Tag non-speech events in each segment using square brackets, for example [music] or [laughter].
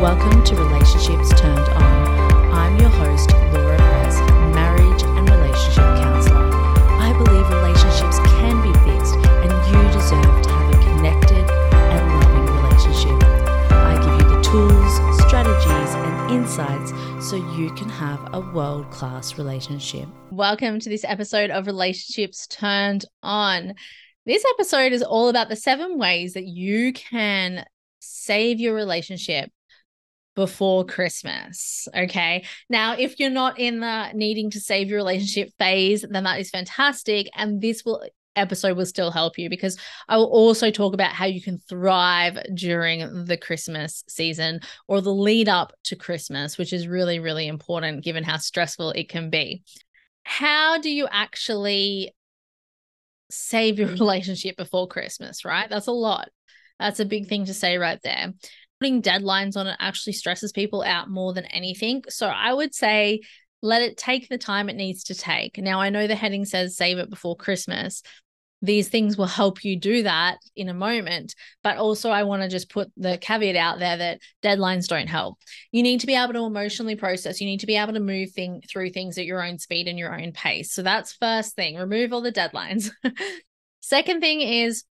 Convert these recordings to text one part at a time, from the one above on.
Welcome to Relationships Turned On. I'm your host, Laura Press, marriage and relationship counselor. I believe relationships can be fixed and you deserve to have a connected and loving relationship. I give you the tools, strategies, and insights so you can have a world class relationship. Welcome to this episode of Relationships Turned On. This episode is all about the seven ways that you can save your relationship before Christmas. Okay. Now, if you're not in the needing to save your relationship phase, then that is fantastic. And this will episode will still help you because I will also talk about how you can thrive during the Christmas season or the lead up to Christmas, which is really, really important given how stressful it can be. How do you actually save your [laughs] relationship before Christmas, right? That's a lot. That's a big thing to say right there. Putting deadlines on it actually stresses people out more than anything. So I would say let it take the time it needs to take. Now, I know the heading says save it before Christmas. These things will help you do that in a moment. But also, I want to just put the caveat out there that deadlines don't help. You need to be able to emotionally process. You need to be able to move thing, through things at your own speed and your own pace. So that's first thing. Remove all the deadlines. [laughs] Second thing is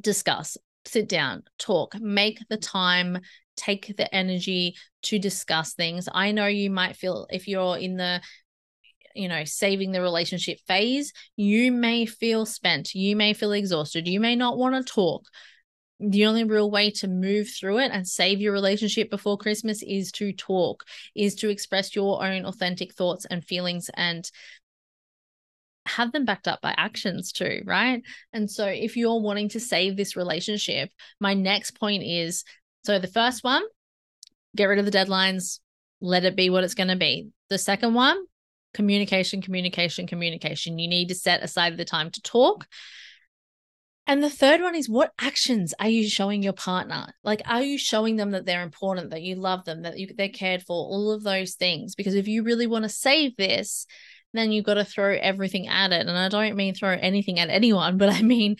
discuss sit down, talk, make the time, take the energy to discuss things. I know you might feel if you're in the you know, saving the relationship phase, you may feel spent, you may feel exhausted, you may not want to talk. The only real way to move through it and save your relationship before Christmas is to talk, is to express your own authentic thoughts and feelings and have them backed up by actions too, right? And so if you're wanting to save this relationship, my next point is so the first one, get rid of the deadlines, let it be what it's going to be. The second one, communication, communication, communication. You need to set aside the time to talk. And the third one is what actions are you showing your partner? Like, are you showing them that they're important, that you love them, that you, they're cared for, all of those things? Because if you really want to save this, then you've got to throw everything at it. And I don't mean throw anything at anyone, [laughs] but I mean,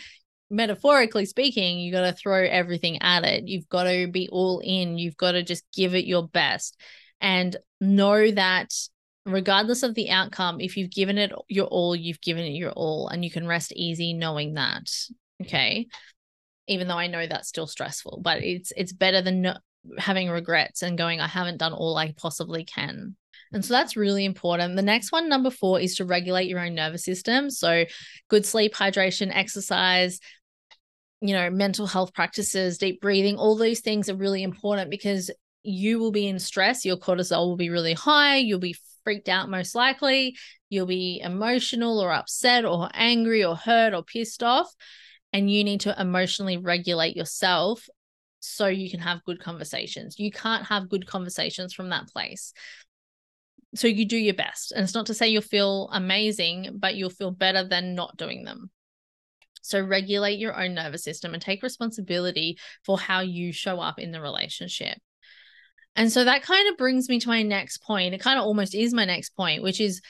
metaphorically speaking, you've got to throw everything at it. You've got to be all in. You've got to just give it your best and know that regardless of the outcome, if you've given it your all, you've given it your all, and you can rest easy knowing that. Okay. Even though I know that's still stressful, but it's it's better than no, having regrets and going, I haven't done all I possibly can. And so that's really important. The next one, number four, is to regulate your own nervous system. So, good sleep, hydration, exercise, you know, mental health practices, deep breathing, all these things are really important because you will be in stress. Your cortisol will be really high. You'll be freaked out, most likely. You'll be emotional or upset or angry or hurt or pissed off. And you need to emotionally regulate yourself so you can have good conversations. You can't have good conversations from that place. So you do your best and it's not to say you'll feel amazing but you'll feel better than not doing them. So regulate your own nervous system and take responsibility for how you show up in the relationship. And so that kind of brings me to my next point. It kind of almost is my next point which is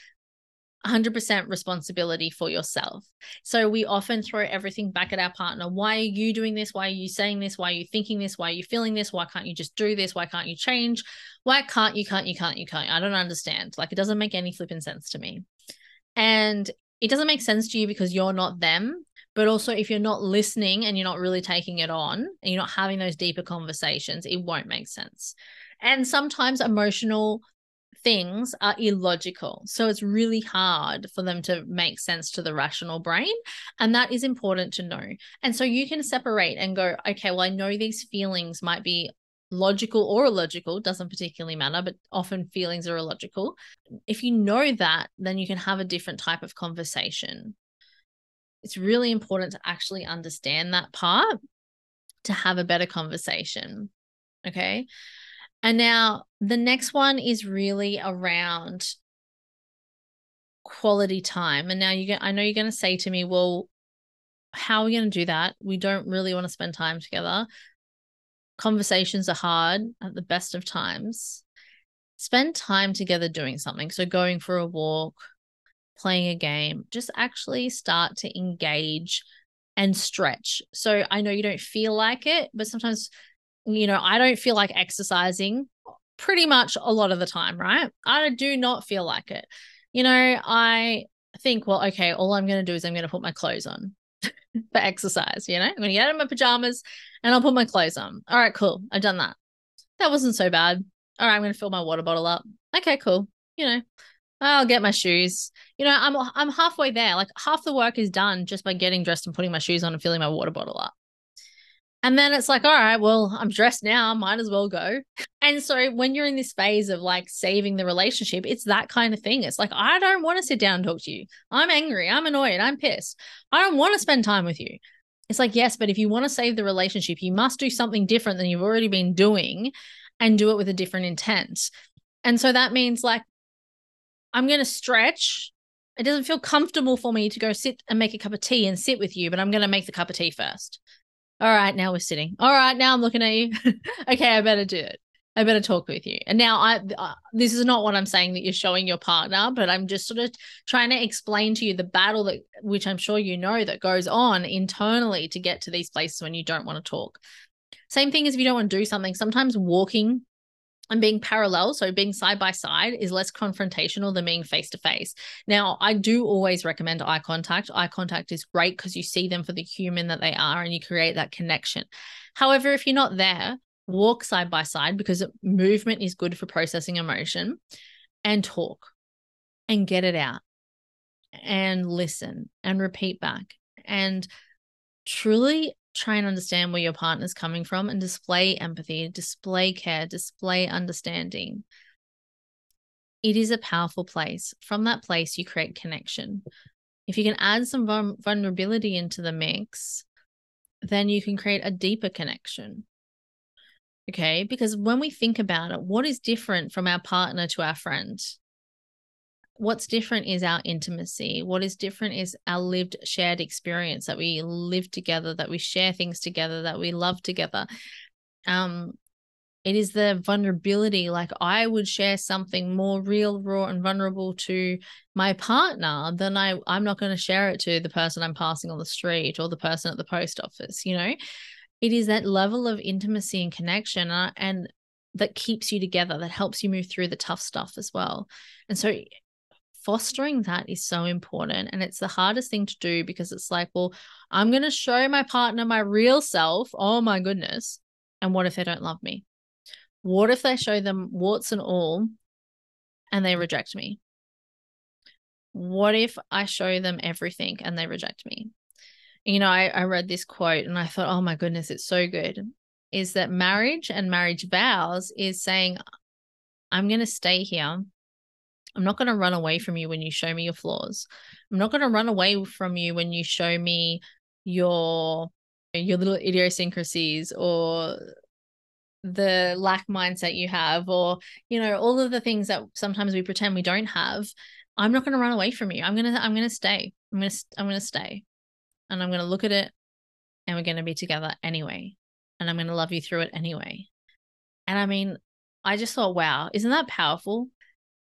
100% responsibility for yourself. So we often throw everything back at our partner. Why are you doing this? Why are you saying this? Why are you thinking this? Why are you feeling this? Why can't you just do this? Why can't you change? Why can't you, can't you, can't you, can't you? I don't understand. Like it doesn't make any flipping sense to me. And it doesn't make sense to you because you're not them. But also, if you're not listening and you're not really taking it on and you're not having those deeper conversations, it won't make sense. And sometimes emotional things are illogical. So it's really hard for them to make sense to the rational brain. And that is important to know. And so you can separate and go, okay, well, I know these feelings might be logical or illogical, doesn't particularly matter, but often feelings are illogical. If you know that, then you can have a different type of conversation. It's really important to actually understand that part to have a better conversation. Okay. And now the next one is really around quality time. And now you get, I know you're going to say to me, well, how are we going to do that? We don't really want to spend time together. Conversations are hard at the best of times. Spend time together doing something. So, going for a walk, playing a game, just actually start to engage and stretch. So, I know you don't feel like it, but sometimes you know, I don't feel like exercising pretty much a lot of the time, right? I do not feel like it. You know, I think, well, okay, all I'm going to do is I'm going to put my clothes on [laughs] for exercise. You know, I'm going to get in my pajamas and I'll put my clothes on. All right, cool. I've done that. That wasn't so bad. All right, I'm going to fill my water bottle up. Okay, cool. You know, I'll get my shoes. You know, I'm I'm halfway there. Like half the work is done just by getting dressed and putting my shoes on and filling my water bottle up. And then it's like, all right, well, I'm dressed now, might as well go. And so when you're in this phase of like saving the relationship, it's that kind of thing. It's like, I don't want to sit down and talk to you. I'm angry. I'm annoyed. I'm pissed. I don't want to spend time with you. It's like, yes, but if you want to save the relationship, you must do something different than you've already been doing and do it with a different intent. And so that means like, I'm going to stretch. It doesn't feel comfortable for me to go sit and make a cup of tea and sit with you, but I'm going to make the cup of tea first. All right, now we're sitting. All right, now I'm looking at you. [laughs] okay, I better do it. I better talk with you. And now I uh, this is not what I'm saying that you're showing your partner, but I'm just sort of trying to explain to you the battle that which I'm sure you know that goes on internally to get to these places when you don't want to talk. Same thing as if you don't want to do something. Sometimes walking and being parallel, so being side by side, is less confrontational than being face to face. Now, I do always recommend eye contact. Eye contact is great because you see them for the human that they are and you create that connection. However, if you're not there, walk side by side because movement is good for processing emotion and talk and get it out and listen and repeat back and truly try and understand where your partner's coming from and display empathy, display care, display understanding. It is a powerful place. From that place, you create connection. If you can add some vulnerability into the mix, then you can create a deeper connection. Okay. Because when we think about it, what is different from our partner to our friend? What's different is our intimacy. What is different is our lived shared experience that we live together, that we share things together, that we love together. Um, it is the vulnerability. Like I would share something more real, raw, and vulnerable to my partner than I. I'm not going to share it to the person I'm passing on the street or the person at the post office. You know, it is that level of intimacy and connection, uh, and that keeps you together. That helps you move through the tough stuff as well. And so fostering that is so important. And it's the hardest thing to do because it's like, well, I'm going to show my partner my real self. Oh my goodness. And what if they don't love me? What if they show them warts and all and they reject me? What if I show them everything and they reject me? You know, I, I read this quote and I thought, oh my goodness, it's so good. Is that marriage and marriage vows is saying, I'm going to stay here I'm not going to run away from you when you show me your flaws. I'm not going to run away from you when you show me your your little idiosyncrasies or the lack mindset you have or you know all of the things that sometimes we pretend we don't have. I'm not going to run away from you. I'm going to i'm going to stay. I'm going to i'm going to stay. And i'm going to look at it and we're going to be together anyway. And i'm going to love you through it anyway. And i mean i just thought wow isn't that powerful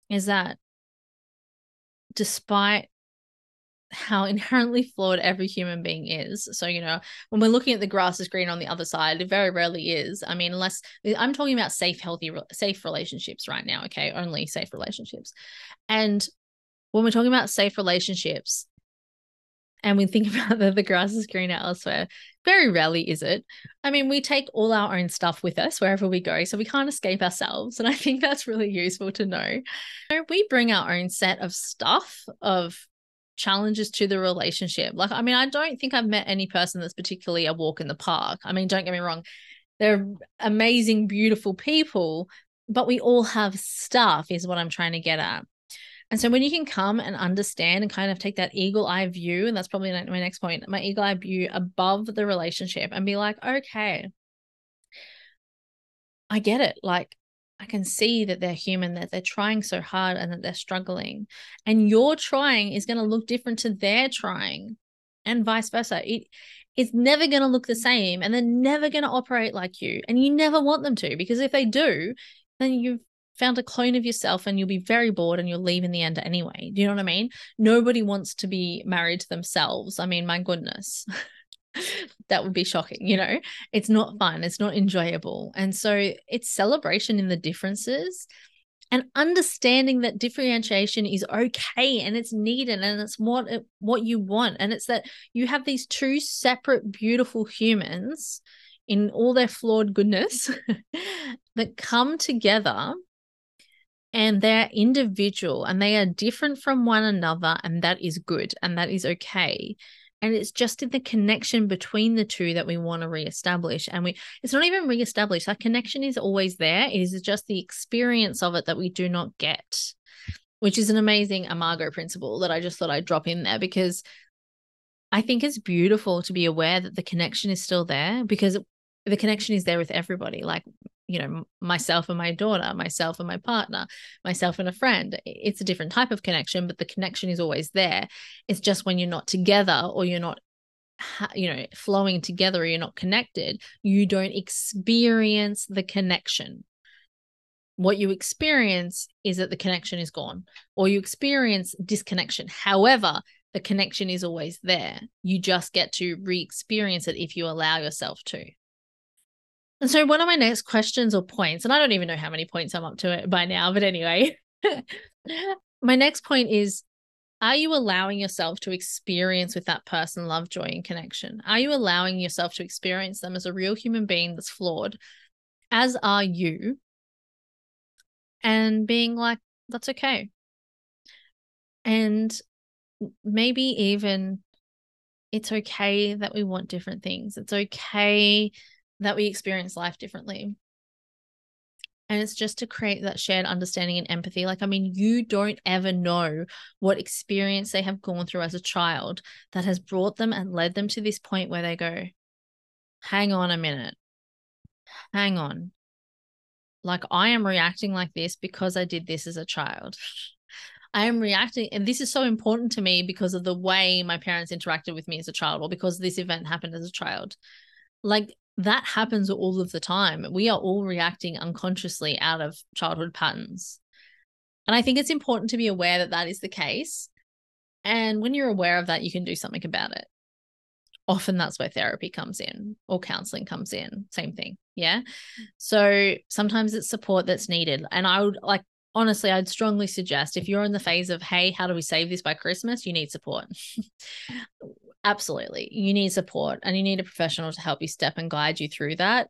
is that despite how [laughs] inherently flawed every human being is. So, you know, when we're looking at the grass is green on the other side, it very rarely is. I mean, unless eh, I'm talking about safe, healthy, safe relationships right now. Okay. Only safe relationships. And when we're talking about safe relationships, and we think [laughs] about that the grass is greener elsewhere, very rarely is it. I mean, we take all our own stuff with us wherever we go, so we can't escape ourselves. And I think that's really useful to know. We bring our own set of stuff, of challenges to the relationship. Like, I mean, I don't think I've met any person that's particularly a walk in the park. I mean, don't get me wrong, they're amazing, beautiful people, but we all have stuff, is what I'm trying to get at. And so when you can come and understand and kind of take that eagle eye view, and that's probably my next point, my eagle eye view above the relationship and be like, okay, I get it. Like I can see that they're human, that they're trying so hard and that they're struggling. And your trying is going to look different to their trying and vice versa. It, It is never going to look the same and they're never going to operate like you. And you never want them to because if they do, then you've found a clone of yourself and you'll be very bored and you'll leave in the end anyway. Do you know what I mean? Nobody wants to be married to themselves. I mean, my goodness. [laughs] that would be shocking, you know? It's not fun, it's not enjoyable. And so it's celebration in the differences and understanding that differentiation is okay and it's needed and it's what it, what you want and it's that you have these two separate beautiful humans in all their flawed goodness [laughs] that come together and they're individual and they are different from one another and that is good and that is okay. And it's just in the connection between the two that we want to reestablish and we it's not even reestablish that connection is always there it is just the experience of it that we do not get which is an amazing imago principle that i just thought i'd drop in there because i think it's beautiful to be aware that the connection is still there because the connection is there with everybody like you know myself and my daughter myself and my partner myself and a friend it's a different type of connection but the connection is always there. It's just when you're not together or you're not you know flowing together or you're not connected you don't experience the connection. What you experience is that the connection is gone or you experience disconnection. However the connection is always there. You just get to re-experience it if you allow yourself to and so, one of my next questions or points, and I don't even know how many points I'm up to it by now, but anyway, [laughs] my next point is Are you allowing yourself to experience with that person love, joy, and connection? Are you allowing yourself to experience them as a real human being that's flawed, as are you, and being like, That's okay. And maybe even it's okay that we want different things. It's okay that we experience life differently. And it's just to create that shared understanding and empathy. Like, I mean, you don't ever know what experience they have gone through as a child that has brought them and led them to this point where they go, hang on a minute, hang on. Like, I am reacting like this because I did this as a child. I am reacting, and this is so important to me because of the way my parents interacted with me as a child, or because this event happened as a child. Like, that happens all of the time. We are all reacting unconsciously out of childhood patterns. And I think it's important to be aware that that is the case. And when you're aware of that, you can do something about it. Often that's where therapy comes in or counseling comes in. Same thing. Yeah. So sometimes it's support that's needed. And I would like, honestly, I'd strongly suggest if you're in the phase of, hey, how do we save this by Christmas? You need support. [laughs] absolutely. You need support and you need a professional to help you step and guide you through that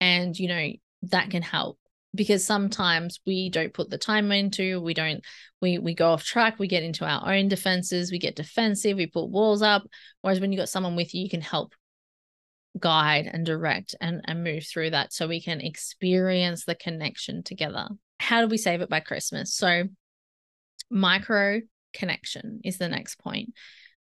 and you know that can help because sometimes we don't put the time into we don't we we go off track we get into our own defenses we get defensive we put walls up whereas when you got someone with you you can help guide and direct and and move through that so we can experience the connection together. How do we save it by christmas? So micro connection is the next point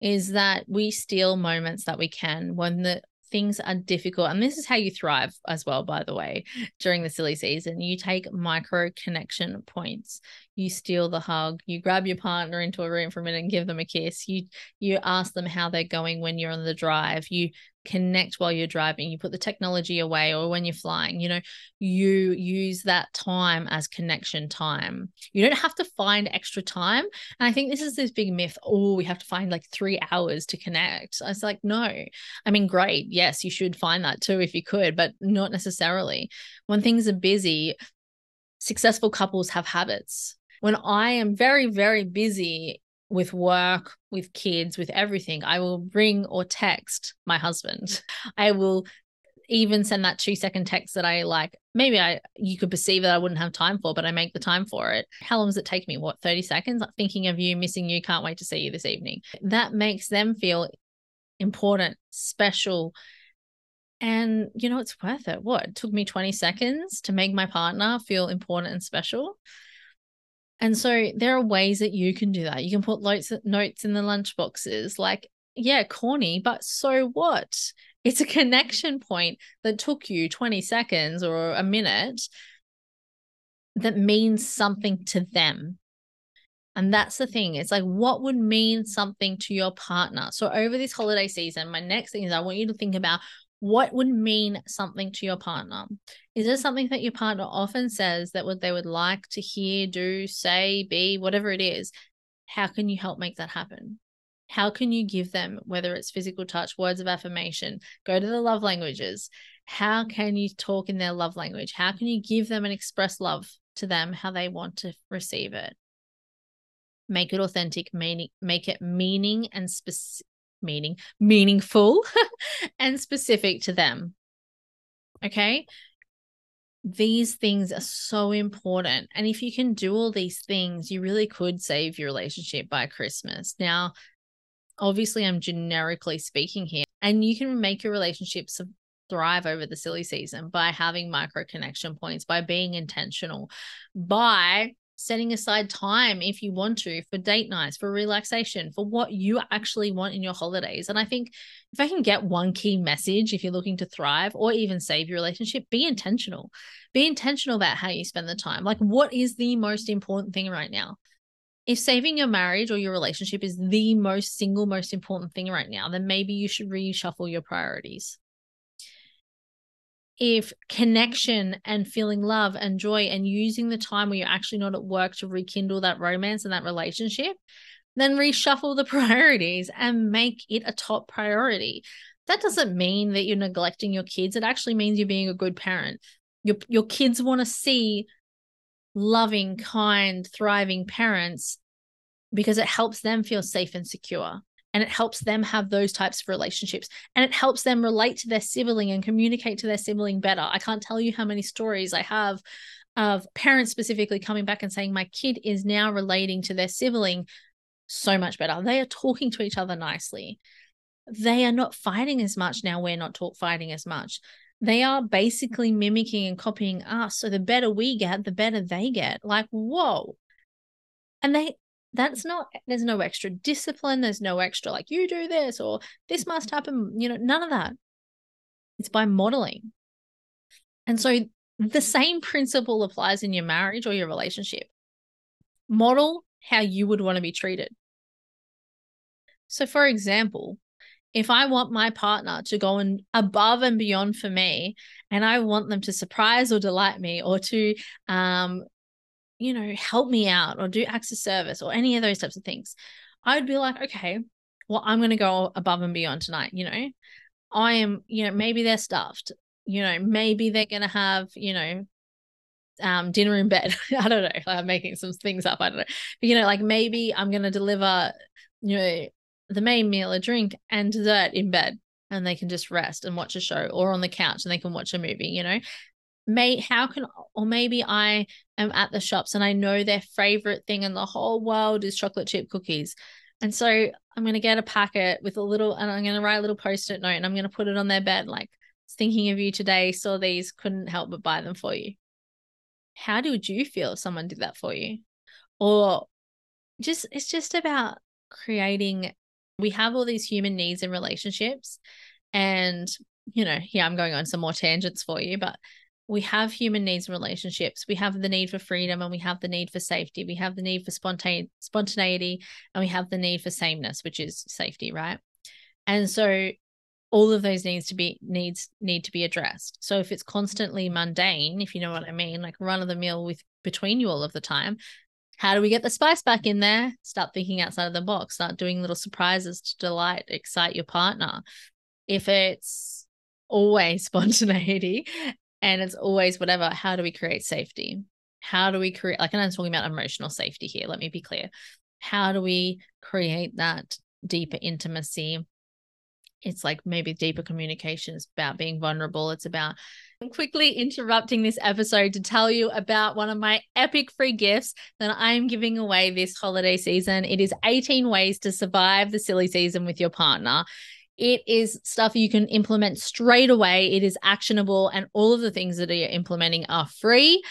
is that we steal moments that we can when the things are difficult. And this is how you thrive as well, by the way, during the silly season. You take micro connection points. You steal the hug. You grab your partner into a room for a minute and give them a kiss. You you ask them how they're going when you're on the drive. You connect while you're driving you put the technology away or when you're flying you know you use that time as connection time. You don't have to find extra time. And i think this is this big myth oh we have to find like 3 hours to connect. I was like no. I mean great yes you should find that too if you could but not necessarily. When things are busy successful couples have habits. When i am very very busy with work, with kids, with everything, I will ring or text my husband. I will even send that two second text that I like. Maybe I you could perceive that I wouldn't have time for, but I make the time for it. How long does it take me? What, 30 seconds? Thinking of you, missing you, can't wait to see you this evening. That makes them feel important, special. And you know, it's worth it. What? It took me 20 seconds to make my partner feel important and special. And so there are ways that you can do that. You can put notes notes in the lunch boxes. Like, yeah, corny, but so what? It's a connection point that took you 20 seconds or a minute that means something to them. And that's the thing. It's like, what would mean something to your partner? So, over this holiday season, my next thing is I want you to think about what would mean something to your partner? Is there something that your partner often says that what they would like to hear, do, say, be, whatever it is? How can you help make that happen? How can you give them, whether it's physical touch, words of affirmation, go to the love languages? How can you talk in their love language? How can you give them and express love to them how they want to receive it? Make it authentic, meaning, make it meaning and specific, meaning, meaningful [laughs] and specific to them. Okay these things are so important. And if you can do all these things, you really could save your relationship by Christmas. Now, obviously I'm generically speaking here, and you can make your relationships thrive over the silly season by having micro connection points, by being intentional, by setting aside time if you want to for date nights, for relaxation, for what you actually want in your holidays. And I think if I can get one key message, if you're looking to thrive or even save your relationship, be intentional. Be intentional about how you spend the time. Like, what is the most important thing right now? if saving your marriage or your relationship is the most single most important thing right now, then maybe you should reshuffle your priorities. If connection and feeling love and joy and using the time where you're actually not at work to rekindle that romance and that relationship, then reshuffle the [laughs] priorities and make it a top priority. That doesn't mean that you're neglecting your kids. It actually means you're being a good parent. Your, your kids want to see loving, kind, thriving parents because it helps them feel safe and secure. And it helps them have those types of relationships. And it helps them relate to their sibling and communicate to their sibling better. I can't tell you how many stories I have of parents specifically coming back and saying, My kid is now relating to their sibling so much better. They are talking to each other nicely. They are not fighting as much now. We're not talk fighting as much they are basically mimicking and copying us. So the better we get, the better they get. Like, whoa. And they, that's not, there's no extra discipline. There's no extra, like, you do this or this must happen. You know, none of that. It's by modeling. And so the same principle applies in your marriage or your relationship. Model how you would want to be treated. So, for example, if I want my partner to go and above and beyond for me, and I want them to surprise or delight me or to, um, you know, help me out or do acts of service or any of those types of things, I'd be like, okay, well, I'm going to go above and beyond tonight. You know, I am, you know, maybe they're stuffed, you know, maybe they're going to have, you know, um, dinner in bed. [laughs] I don't know. I'm making some things up. I don't know. But, you know, like maybe I'm going to deliver, you know, the main meal, a drink, and dessert in bed, and they can just rest and watch a show, or on the couch and they can watch a movie. You know, may how can or maybe I am at the shops and I know their favorite thing in the whole world is chocolate chip cookies. And so I'm going to get a packet with a little, and I'm going to write a little post it note and I'm going to put it on their bed. Like, thinking of you today, saw these, couldn't help but buy them for you. How would you feel if someone did that for you? Or just, it's just about creating we have all these human needs in relationships and you know yeah i'm going on some more tangents for you but we have human needs and relationships. We have the need for freedom and we have the need for safety. We have the need for spontane spontaneity and we have the need for sameness which is safety right? And so all of those needs to be needs need to be addressed. So if it's constantly mundane if you know what i mean like run of the mill with between you all of the time how do we get the spice back in there? Start thinking outside of the box, start doing little surprises to delight, excite your partner. If it's always [laughs] spontaneity and it's always whatever, how do we create safety? How do we create, like, and I'm talking about emotional safety here, let me be clear. How do we create that deeper intimacy? It's like maybe deeper communication is about being vulnerable. It's about I'm quickly interrupting this episode to tell you about one of my epic free gifts that I'm giving away this holiday season. It is 18 ways to survive the silly season with your partner. It is stuff you can implement straight away. It is actionable, and all of the things that you're implementing are free.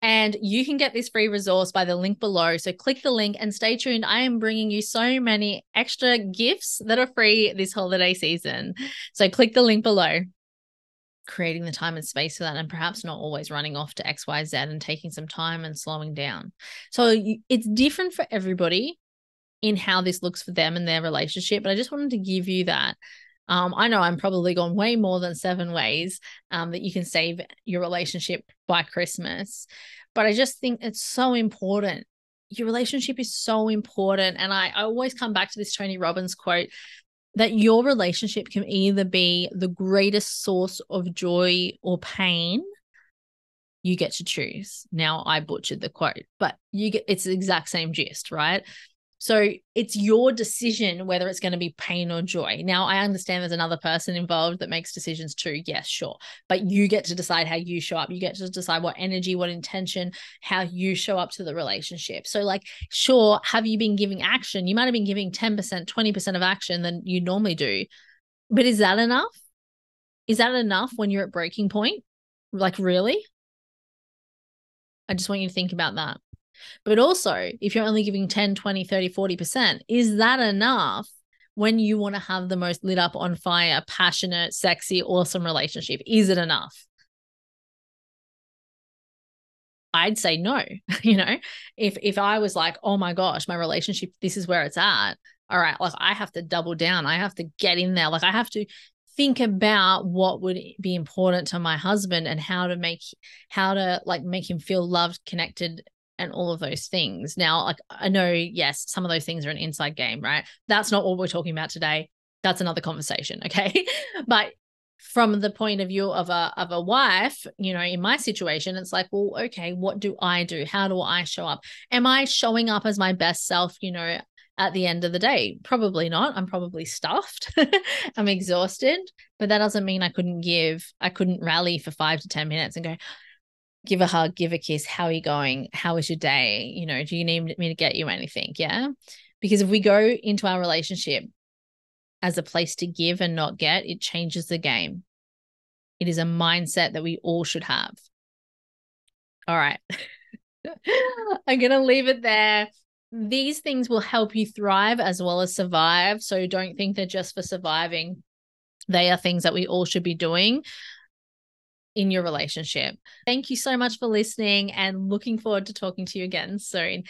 And you can get this free resource by the link below. So click the link and stay tuned. I am bringing you so many extra gifts that are free this holiday season. So click the link below creating the time and space for that and perhaps not always running off to xyz and taking some time and slowing down so it's different for everybody in how this looks for them and their relationship but i just wanted to give you that um, I know I'm probably gone way more than seven ways um, that you can save your relationship by Christmas, but I just think it's so important your relationship is so important. And I, I always come back to this Tony Robbins quote that your relationship can either be the greatest source of joy or pain. You get to choose. Now I butchered the quote, but you get it's the exact same gist, right? So it's your decision whether it's going to be pain or joy. Now, I understand there's another person involved that makes decisions too. Yes, sure. But you get to decide how you show up. You get to decide what energy, what intention, how you show up to the relationship. So, like, sure, have you been giving action? You might have been giving 10%, 20% of action than you normally do. But is that enough? Is that enough when you're at breaking point? Like, really? I just want you to think about that. But also, if you're only giving 10, 20, 30, 40%, is that enough when you want to have the most lit up on fire, passionate, sexy, awesome relationship? Is it enough? I'd say no. [laughs] you know, if if I was like, oh my gosh, my relationship, this is where it's at. All right, like I have to double down. I have to get in there. Like I have to think about what would be important to my husband and how to make how to like make him feel loved, connected, and all of those things. Now, like I know, yes, some of those things are an inside game, right? That's not what we're talking about today. That's another conversation, [laughs] okay? but from the point of view of a of a wife, you know, in my situation, it's like, well, okay, what do I do? How do I show up? Am I showing up as my best self, you know, at the end of the day? Probably not. I'm probably stuffed. [laughs] I'm exhausted, but that doesn't mean I couldn't give, I couldn't rally for 5 to 10 minutes and go, give a hug, give a kiss. How are you going? How was your day? You know, do you need me to get you anything? Yeah. Because if we go into our relationship as a place to give and not get, it changes the game. It is a mindset that we all should have. All right. [laughs] I'm going to leave it there. These things will help you thrive as well as survive. So don't think they're just for surviving. They are things that we all should be doing in your relationship. Thank you so much for listening and looking forward to talking to you again soon.